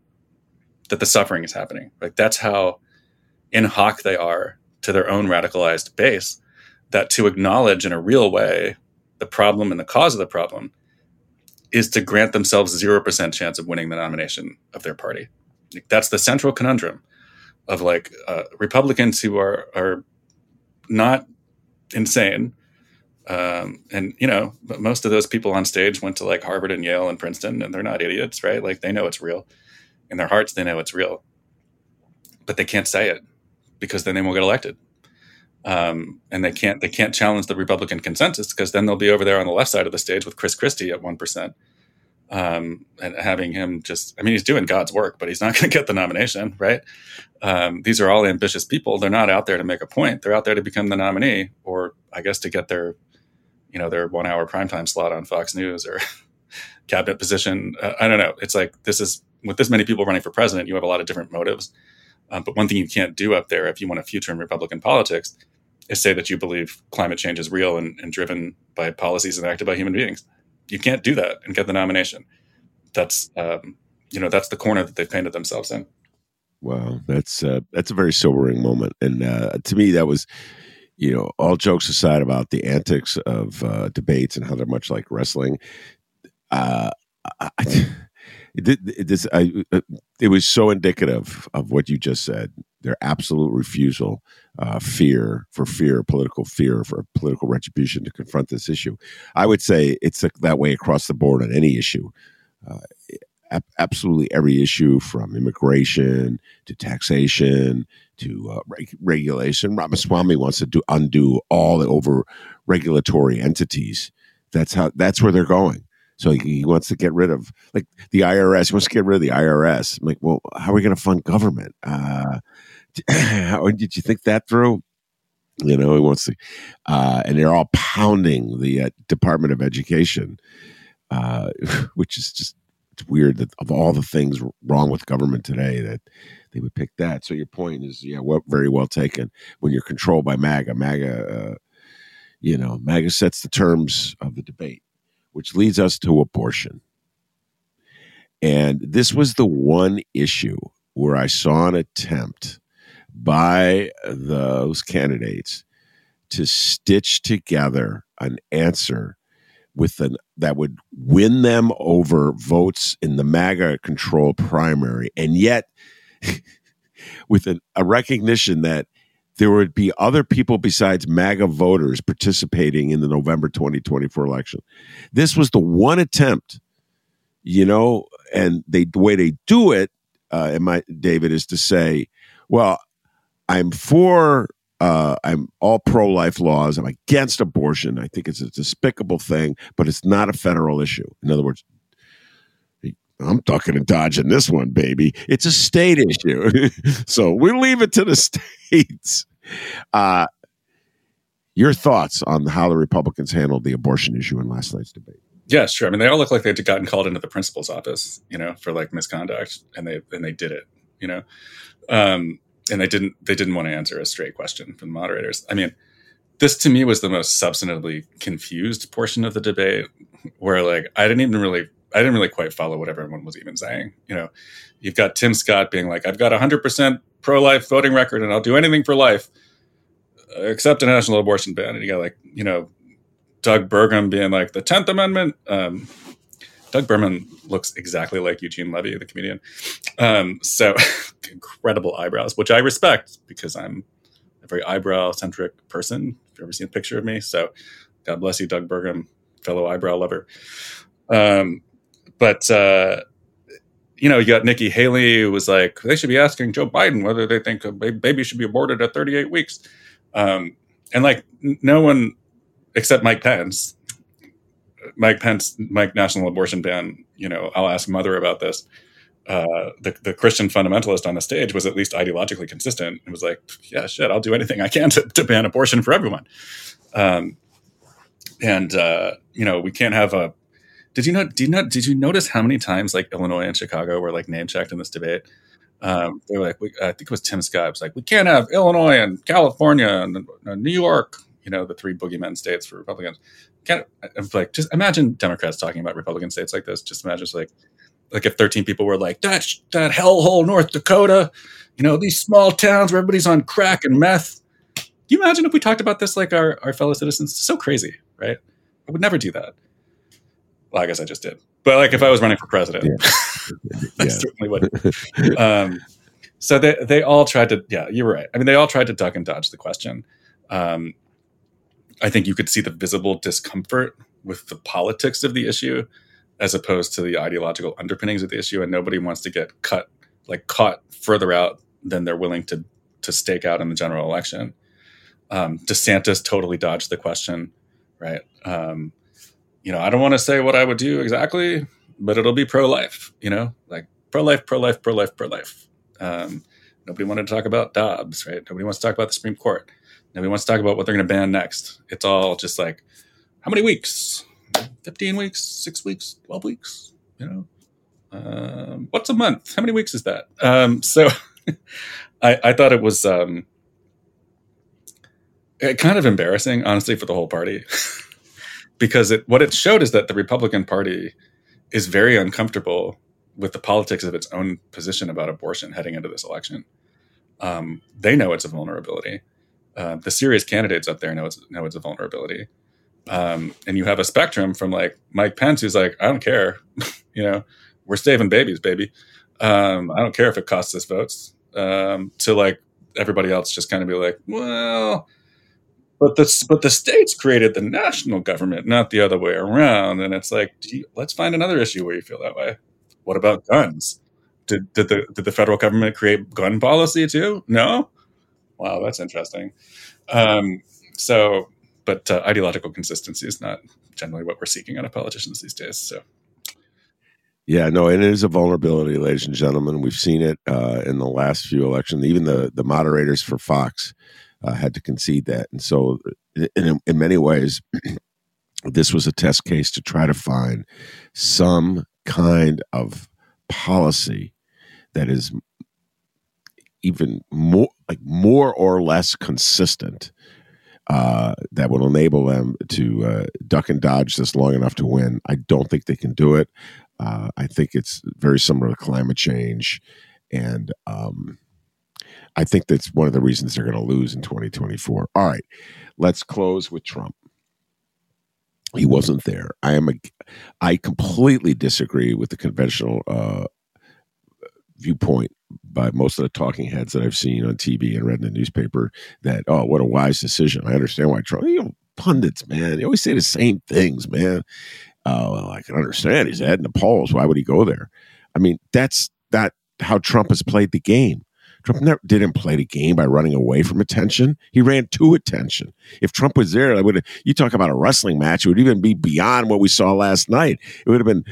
that the suffering is happening. Like that's how in hoc they are to their own radicalized base. That to acknowledge in a real way the problem and the cause of the problem is to grant themselves zero percent chance of winning the nomination of their party. Like, that's the central conundrum of like uh, Republicans who are are not insane. Um, and you know, most of those people on stage went to like Harvard and Yale and Princeton, and they're not idiots, right? Like they know it's real. In their hearts, they know it's real, but they can't say it because then they won't get elected. Um, and they can't they can't challenge the Republican consensus because then they'll be over there on the left side of the stage with Chris Christie at one percent, um, and having him just I mean he's doing God's work, but he's not <laughs> going to get the nomination, right? Um, these are all ambitious people. They're not out there to make a point. They're out there to become the nominee, or I guess to get their, you know, their one hour primetime slot on Fox News or <laughs> cabinet position. Uh, I don't know. It's like this is with this many people running for president, you have a lot of different motives. Um, but one thing you can't do up there if you want a future in Republican politics is say that you believe climate change is real and, and driven by policies enacted by human beings. You can't do that and get the nomination. That's um, you know that's the corner that they've painted themselves in. Wow, that's uh, that's a very sobering moment, and uh, to me, that was, you know, all jokes aside about the antics of uh, debates and how they're much like wrestling. Uh, I, <laughs> it, this, I, uh, it was so indicative of what you just said. Their absolute refusal, uh, fear for fear, political fear for political retribution to confront this issue. I would say it's that way across the board on any issue. Uh, absolutely every issue from immigration to taxation to uh, reg- regulation. Ramaswamy wants to do undo all the over regulatory entities. That's how. That's where they're going. So he, he, wants to get rid of like the IRS. He wants to get rid of the IRS. I'm like, well, how are we going to fund government? Uh, <clears throat> how, did you think that through? You know, he wants to, uh, and they're all pounding the uh, Department of Education, uh, <laughs> which is just it's weird that of all the things wrong with government today that they would pick that. So your point is, yeah, well, very well taken. When you're controlled by MAGA, MAGA, uh, you know, MAGA sets the terms of the debate, which leads us to abortion. And this was the one issue where I saw an attempt by those candidates to stitch together an answer with an that would win them over votes in the MAGA control primary, and yet <laughs> with an, a recognition that there would be other people besides MAGA voters participating in the November 2024 election. This was the one attempt, you know, and they the way they do it, uh, and my David is to say, well, I'm for uh, I'm all pro life laws. I'm against abortion. I think it's a despicable thing, but it's not a federal issue. In other words, I'm ducking and dodging this one, baby. It's a state issue. <laughs> so we leave it to the <laughs> states. Uh, Your thoughts on how the Republicans handled the abortion issue in last night's debate? Yeah, sure. I mean, they all look like they'd gotten called into the principal's office, you know, for like misconduct, and they and they did it, you know, um, and they didn't they didn't want to answer a straight question from the moderators. I mean, this to me was the most substantively confused portion of the debate, where like I didn't even really I didn't really quite follow what everyone was even saying. You know, you've got Tim Scott being like, "I've got a hundred percent pro life voting record, and I'll do anything for life." Except a national abortion ban, and you got like you know Doug Burgum being like the Tenth Amendment. Um, Doug Burgum looks exactly like Eugene Levy, the comedian. Um, so <laughs> incredible eyebrows, which I respect because I'm a very eyebrow centric person. If you've ever seen a picture of me, so God bless you, Doug Burgum, fellow eyebrow lover. Um, but uh, you know, you got Nikki Haley who was like, they should be asking Joe Biden whether they think a baby should be aborted at 38 weeks. Um, and like, no one except Mike Pence. Mike Pence, Mike National Abortion Ban. You know, I'll ask Mother about this. Uh, the the Christian fundamentalist on the stage was at least ideologically consistent. It was like, yeah, shit, I'll do anything I can to, to ban abortion for everyone. Um, and uh, you know, we can't have a. Did you know? Did you? Did you notice how many times like Illinois and Chicago were like name checked in this debate? Um, they were like, we, I think it was Tim Scott. Was like, we can't have Illinois and California and uh, New York you know the three boogeyman states for Republicans. Kind of like just imagine Democrats talking about Republican states like this. Just imagine like like if 13 people were like that that hellhole North Dakota, you know these small towns where everybody's on crack and meth. Can you imagine if we talked about this like our, our fellow citizens? It's so crazy, right? I would never do that. Well, I guess I just did. But like if I was running for president, yeah. <laughs> I certainly would. um, so they they all tried to yeah, you're right. I mean, they all tried to duck and dodge the question. Um, I think you could see the visible discomfort with the politics of the issue as opposed to the ideological underpinnings of the issue and nobody wants to get cut like caught further out than they're willing to to stake out in the general election. Um, desantis totally dodged the question right? Um, you know i don't want to say what i would do exactly but it'll be pro-life you know? Like pro-life pro-life pro-life pro-life. Um, nobody wanted to talk about dobbs right? Nobody wants to talk about the supreme court Nobody wants to talk about what they're going to ban next. It's all just like, how many weeks? 15 weeks, six weeks, 12 weeks, you know? Um, what's a month? How many weeks is that? Um, so <laughs> I, I, thought it was um, kind of embarrassing, honestly, for the whole party. <laughs> because it, what it showed is that the Republican Party is very uncomfortable with the politics of its own position about abortion heading into this election. Um, they know it's a vulnerability. Uh, the serious candidates up there know it's know it's a vulnerability. Um, and you have a spectrum from like Mike Pence, who's like, I don't care, <laughs> you know, we're saving babies, baby. Um, I don't care if it costs us votes. Um, to like everybody else, just kind of be like, well, but the but the states created the national government, not the other way around. And it's like, you, let's find another issue where you feel that way. What about guns? Did did the did the federal government create gun policy too? No. Wow, that's interesting. Um, so, but uh, ideological consistency is not generally what we're seeking out of politicians these days. So. Yeah, no, and it is a vulnerability, ladies and gentlemen. We've seen it uh, in the last few elections. Even the the moderators for Fox uh, had to concede that, and so in, in many ways, <clears throat> this was a test case to try to find some kind of policy that is even more like more or less consistent uh, that will enable them to uh, duck and dodge this long enough to win. I don't think they can do it. Uh, I think it's very similar to climate change, and um, I think that's one of the reasons they're going to lose in 2024. All right, let's close with Trump. He wasn't there. I am a. I completely disagree with the conventional uh, viewpoint by most of the talking heads that I've seen on TV and read in the newspaper that, oh, what a wise decision. I understand why Trump, you know, pundits, man, they always say the same things, man. Uh, well, I can understand he's in the polls. Why would he go there? I mean, that's that how Trump has played the game. Trump never didn't play the game by running away from attention. He ran to attention. If Trump was there, I would. You talk about a wrestling match; it would even be beyond what we saw last night. It would have been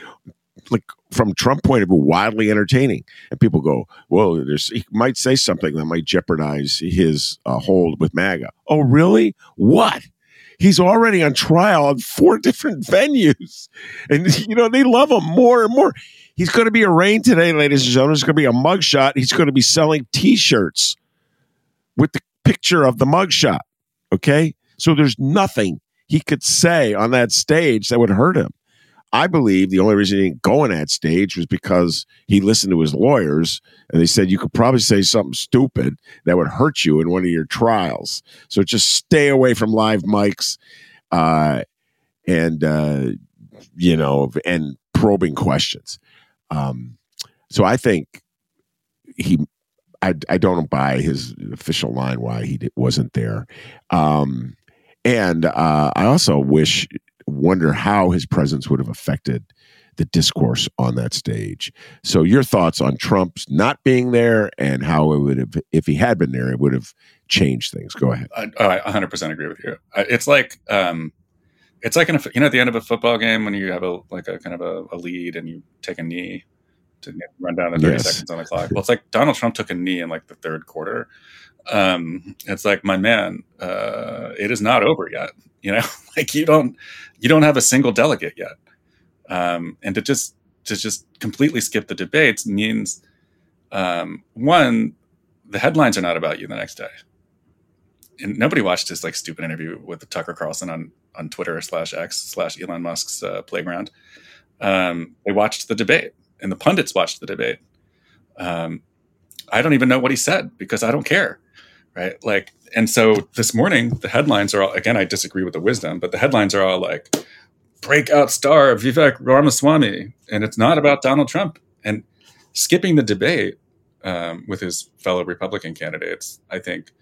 like from Trump point of view, wildly entertaining. And people go, well, there's, he might say something that might jeopardize his uh, hold with MAGA. Oh, really? What? He's already on trial on four <laughs> different venues. And, you know, they love him more and more. He's going to be arraigned today, ladies and gentlemen. It's going to be a mugshot. He's going to be selling t shirts with the picture of the mugshot. Okay. So there's nothing he could say on that stage that would hurt him. I believe the only reason he didn't go on that stage was because he listened to his lawyers and they said you could probably say something stupid that would hurt you in one of your trials. So just stay away from live mics uh, and, uh, you know, and probing questions. Um, so I think he, I, I don't buy his official line why he wasn't there. Um, and uh, I also wish wonder how his presence would have affected the discourse on that stage. So, your thoughts on Trump's not being there and how it would have, if he had been there, it would have changed things. Go ahead. I, I 100% agree with you. It's like, um, it's like, in a, you know, at the end of a football game when you have a, like a kind of a, a lead and you take a knee to run down the 30 yes. seconds on the clock. Well, it's like Donald Trump took a knee in like the third quarter. Um, it's like, my man, uh, it is not over yet. You know, <laughs> like you don't you don't have a single delegate yet, um, and to just to just completely skip the debates means um, one, the headlines are not about you the next day. And nobody watched this like stupid interview with Tucker Carlson on on Twitter slash X slash Elon Musk's uh, playground. Um, they watched the debate, and the pundits watched the debate. Um, I don't even know what he said because I don't care right? Like, and so this morning, the headlines are all, again, I disagree with the wisdom, but the headlines are all like, breakout star Vivek Ramaswamy. And it's not about Donald Trump. And skipping the debate um, with his fellow Republican candidates, I think,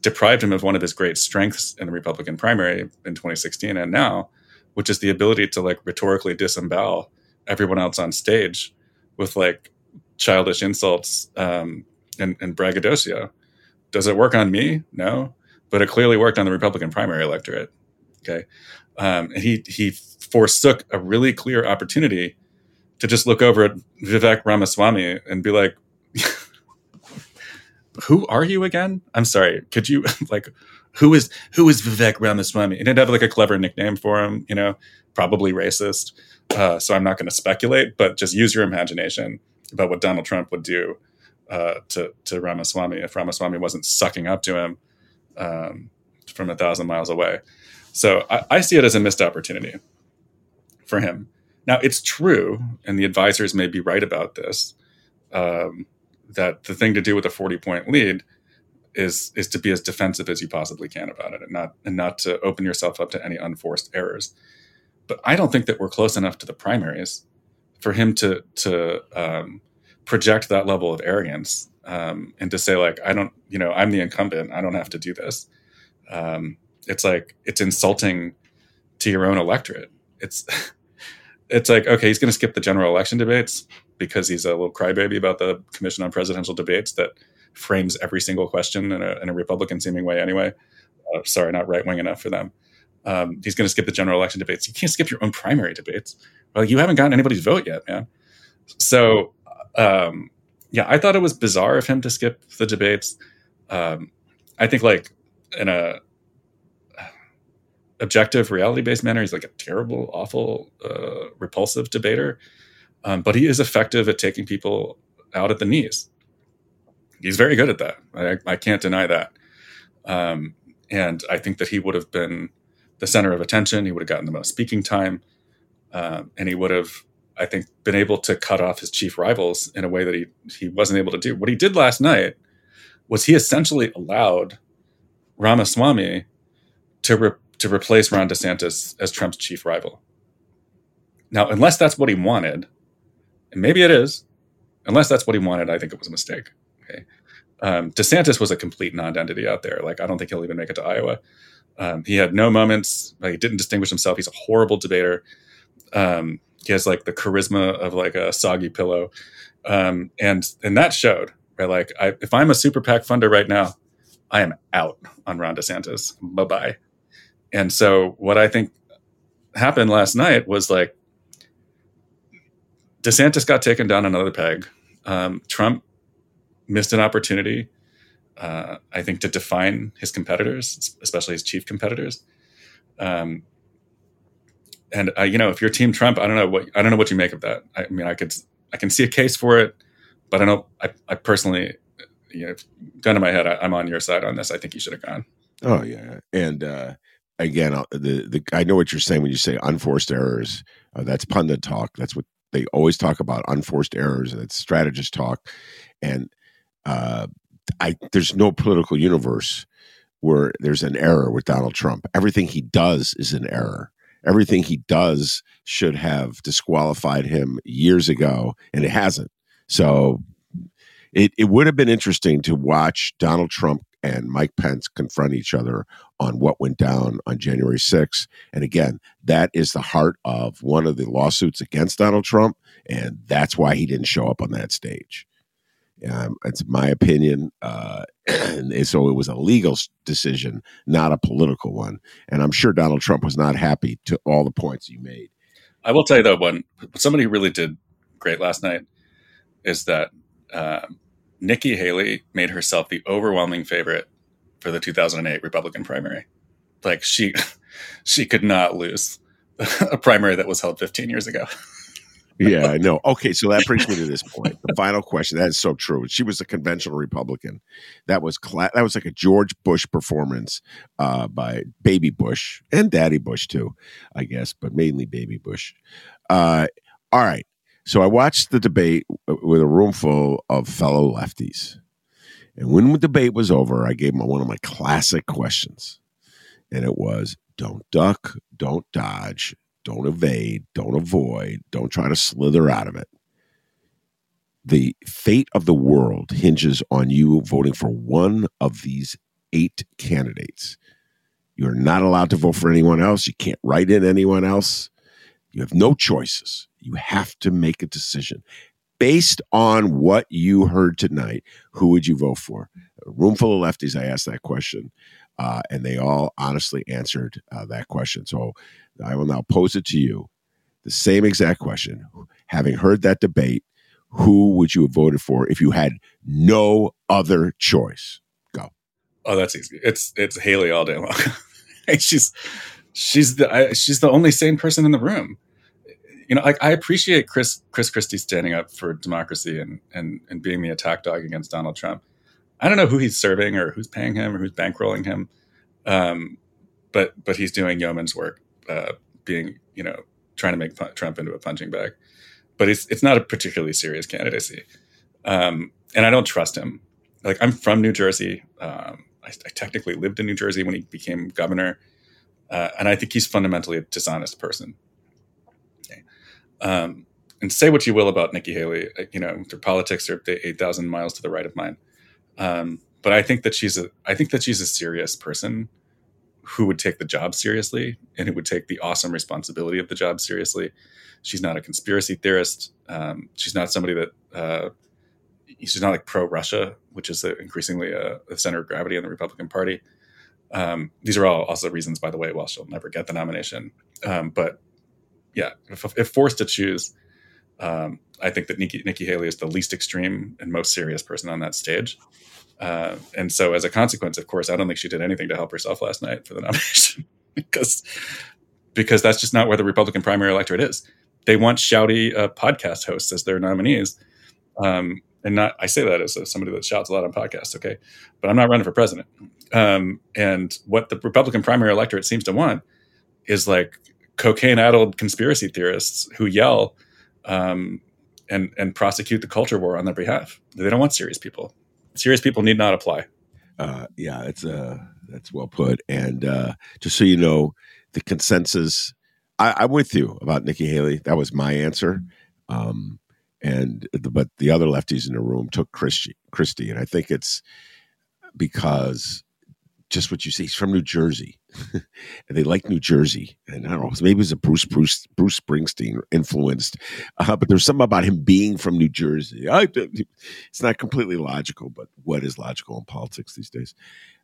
deprived him of one of his great strengths in the Republican primary in 2016 and now, which is the ability to like rhetorically disembowel everyone else on stage with like childish insults um, and, and braggadocio. Does it work on me? No, but it clearly worked on the Republican primary electorate. Okay, um, and he he forsook a really clear opportunity to just look over at Vivek Ramaswamy and be like, <laughs> "Who are you again? I'm sorry. Could you <laughs> like, who is who is Vivek Ramaswamy?" And had like a clever nickname for him, you know, probably racist. Uh, so I'm not going to speculate, but just use your imagination about what Donald Trump would do uh, to to Ramaswamy if Ramaswamy wasn't sucking up to him um, from a thousand miles away. So I, I, see it as a missed opportunity for him. Now it's true, and the advisors may be right about this. Um, that the thing to do with a forty point lead is is to be as defensive as you possibly can about it, and not and not to open yourself up to any unforced errors. But I don't think that we're close enough to the primaries for him to to um, project that level of arrogance um, and to say like i don't you know i'm the incumbent i don't have to do this. Um, it's like it's insulting to your own electorate. It's <laughs> it's like okay he's going to skip the general election debates because he's a little crybaby about the commission on presidential debates that frames every single question in a, in a republican seeming way anyway. Uh, sorry not right wing enough for them. Um, he's going to skip the general election debates. You can't skip your own primary debates. Well you haven't gotten anybody's vote yet man. So um, yeah, I thought it was bizarre of him to skip the debates. Um, I think like in a objective, reality based manner, he's like a terrible, awful, uh, repulsive debater. Um, but he is effective at taking people out at the knees. He's very good at that. I, I can't deny that. Um, and I think that he would have been the center of attention. He would have gotten the most speaking time, um, and he would have I think, been able to cut off his chief rivals in a way that he he wasn't able to do. What he did last night was he essentially allowed Ramaswamy to re- to replace Ron DeSantis as Trump's chief rival. Now, unless that's what he wanted, and maybe it is, unless that's what he wanted, I think it was a mistake. Okay, um, DeSantis was a complete non-entity out there. Like I don't think he'll even make it to Iowa. Um, he had no moments. Like, he didn't distinguish himself. He's a horrible debater. Um, he has like the charisma of like a soggy pillow, um, and and that showed. Right, like I, if I'm a super PAC funder right now, I am out on Ron DeSantis. Bye bye. And so what I think happened last night was like DeSantis got taken down another peg. Um, Trump missed an opportunity, uh, I think, to define his competitors, especially his chief competitors. Um, and uh, you know, if you're Team Trump, I don't know what I don't know what you make of that. I mean, I could I can see a case for it, but I don't. I, I personally, you know, gun to my head, I, am on your side on this. I think you should have gone. Oh yeah, and uh, again, the the I know what you're saying when you say unforced errors. Uh, that's pundit talk. That's what they always talk about unforced errors, and it's strategist talk. And uh, I there's no political universe where there's an error with Donald Trump. Everything he does is an error everything he does should have disqualified him years ago, and it hasn't. So it, it would have been interesting to watch Donald Trump and Mike Pence confront each other on what went down on January 6th. And again, that is the heart of one of the lawsuits against Donald Trump. And that's why he didn't show up on that stage. Um, it's my opinion. Uh, and so it was a legal decision, not a political one. And I'm sure Donald Trump was not happy to all the points you made. I will tell you though, one somebody really did great last night is that uh, Nikki Haley made herself the overwhelming favorite for the 2008 Republican primary. Like she, <laughs> she could not lose <laughs> a primary that was held 15 years ago. <laughs> yeah, I know. Okay, so that brings me to this point. The final question. That is so true. She was a conventional Republican. That was cla- that was like a George Bush performance uh, by Baby Bush and Daddy Bush too, I guess, but mainly Baby Bush. Uh, all right. So I watched the debate with a room full of fellow lefties, and when the debate was over, I gave them one of my classic questions, and it was: "Don't duck, don't dodge, don't evade, don't avoid, don't try to slither out of it. The fate of the world hinges on you voting for one of these eight candidates. You're not allowed to vote for anyone else. You can't write in anyone else. You have no choices. You have to make a decision. Based on what you heard tonight, who would you vote for? A room full of lefties, I asked that question, uh, and they all honestly answered uh, that question. So I will now pose it to you the same exact question. Having heard that debate, who would you have voted for if you had no other choice? Go. Oh, that's easy. It's it's Haley all day long. <laughs> she's she's the she's the only sane person in the room. You know, like I appreciate Chris Chris Christie standing up for democracy and and and being the attack dog against Donald Trump. I don't know who he's serving or who's paying him or who's bankrolling him, um, but but he's doing yeoman's work uh, being, you know, trying to make Trump into a punching bag. But it's it's not a particularly serious candidacy, um, and I don't trust him. Like I'm from New Jersey. Um, I, I, technically lived in New Jersey when he became governor, uh, and I think he's fundamentally a dishonest person. Okay. Um, and say what you will about Nikki Haley, uh, you know, their politics are eight thousand miles to the right of mine. Um, but I think that she's a I think that she's a serious person who would take the job seriously and who would take the awesome responsibility of the job seriously. She's not a conspiracy theorist. Um, she's not somebody that uh, she's not like pro Russia, which is a, increasingly a, a, center of gravity in the Republican Party. Um, these are all also reasons, by the way, why she'll never get the nomination. Um, but yeah, if, if, forced to choose, um, I think that Nikki, Nikki Haley is the least extreme and most serious person on that stage. Uh, and so, as a consequence, of course, I don't think she did anything to help herself last night for the <laughs> nomination because because that's just not where the Republican primary electorate is. They want shouty uh, podcast hosts as their nominees, um, and not. I say that as somebody that shouts a lot on podcasts. Okay, but I'm not running for president. Um, and what the Republican primary electorate seems to want is like cocaine-addled conspiracy theorists who yell um, and and prosecute the culture war on their behalf. They don't want serious people serious people need not apply. Uh, yeah, it's uh, that's well put. And uh, just so you know, the consensus, I, am with you about Nikki Haley. That was my answer. Um, and the, but the other lefties in the room took Christie, Christie, and I think it's because just what you say. He's from New Jersey, <laughs> and they like New Jersey. And I don't know, maybe it's a Bruce Bruce Bruce Springsteen influenced, uh, but there's something about him being from New Jersey. I, it's not completely logical, but what is logical in politics these days?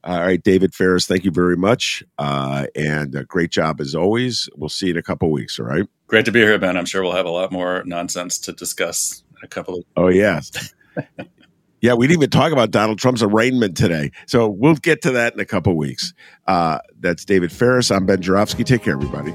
All right, David Faris, thank you very much, uh, and a great job as always. We'll see you in a couple weeks. All right. Great to be here, Ben. I'm sure we'll have a lot more nonsense to discuss in a couple of. Oh yes. <laughs> Yeah, we didn't even talk about Donald Trump's arraignment today. So we'll get to that in a couple weeks. Uh, that's David Faris. I'm Ben Joravsky. Take care, everybody.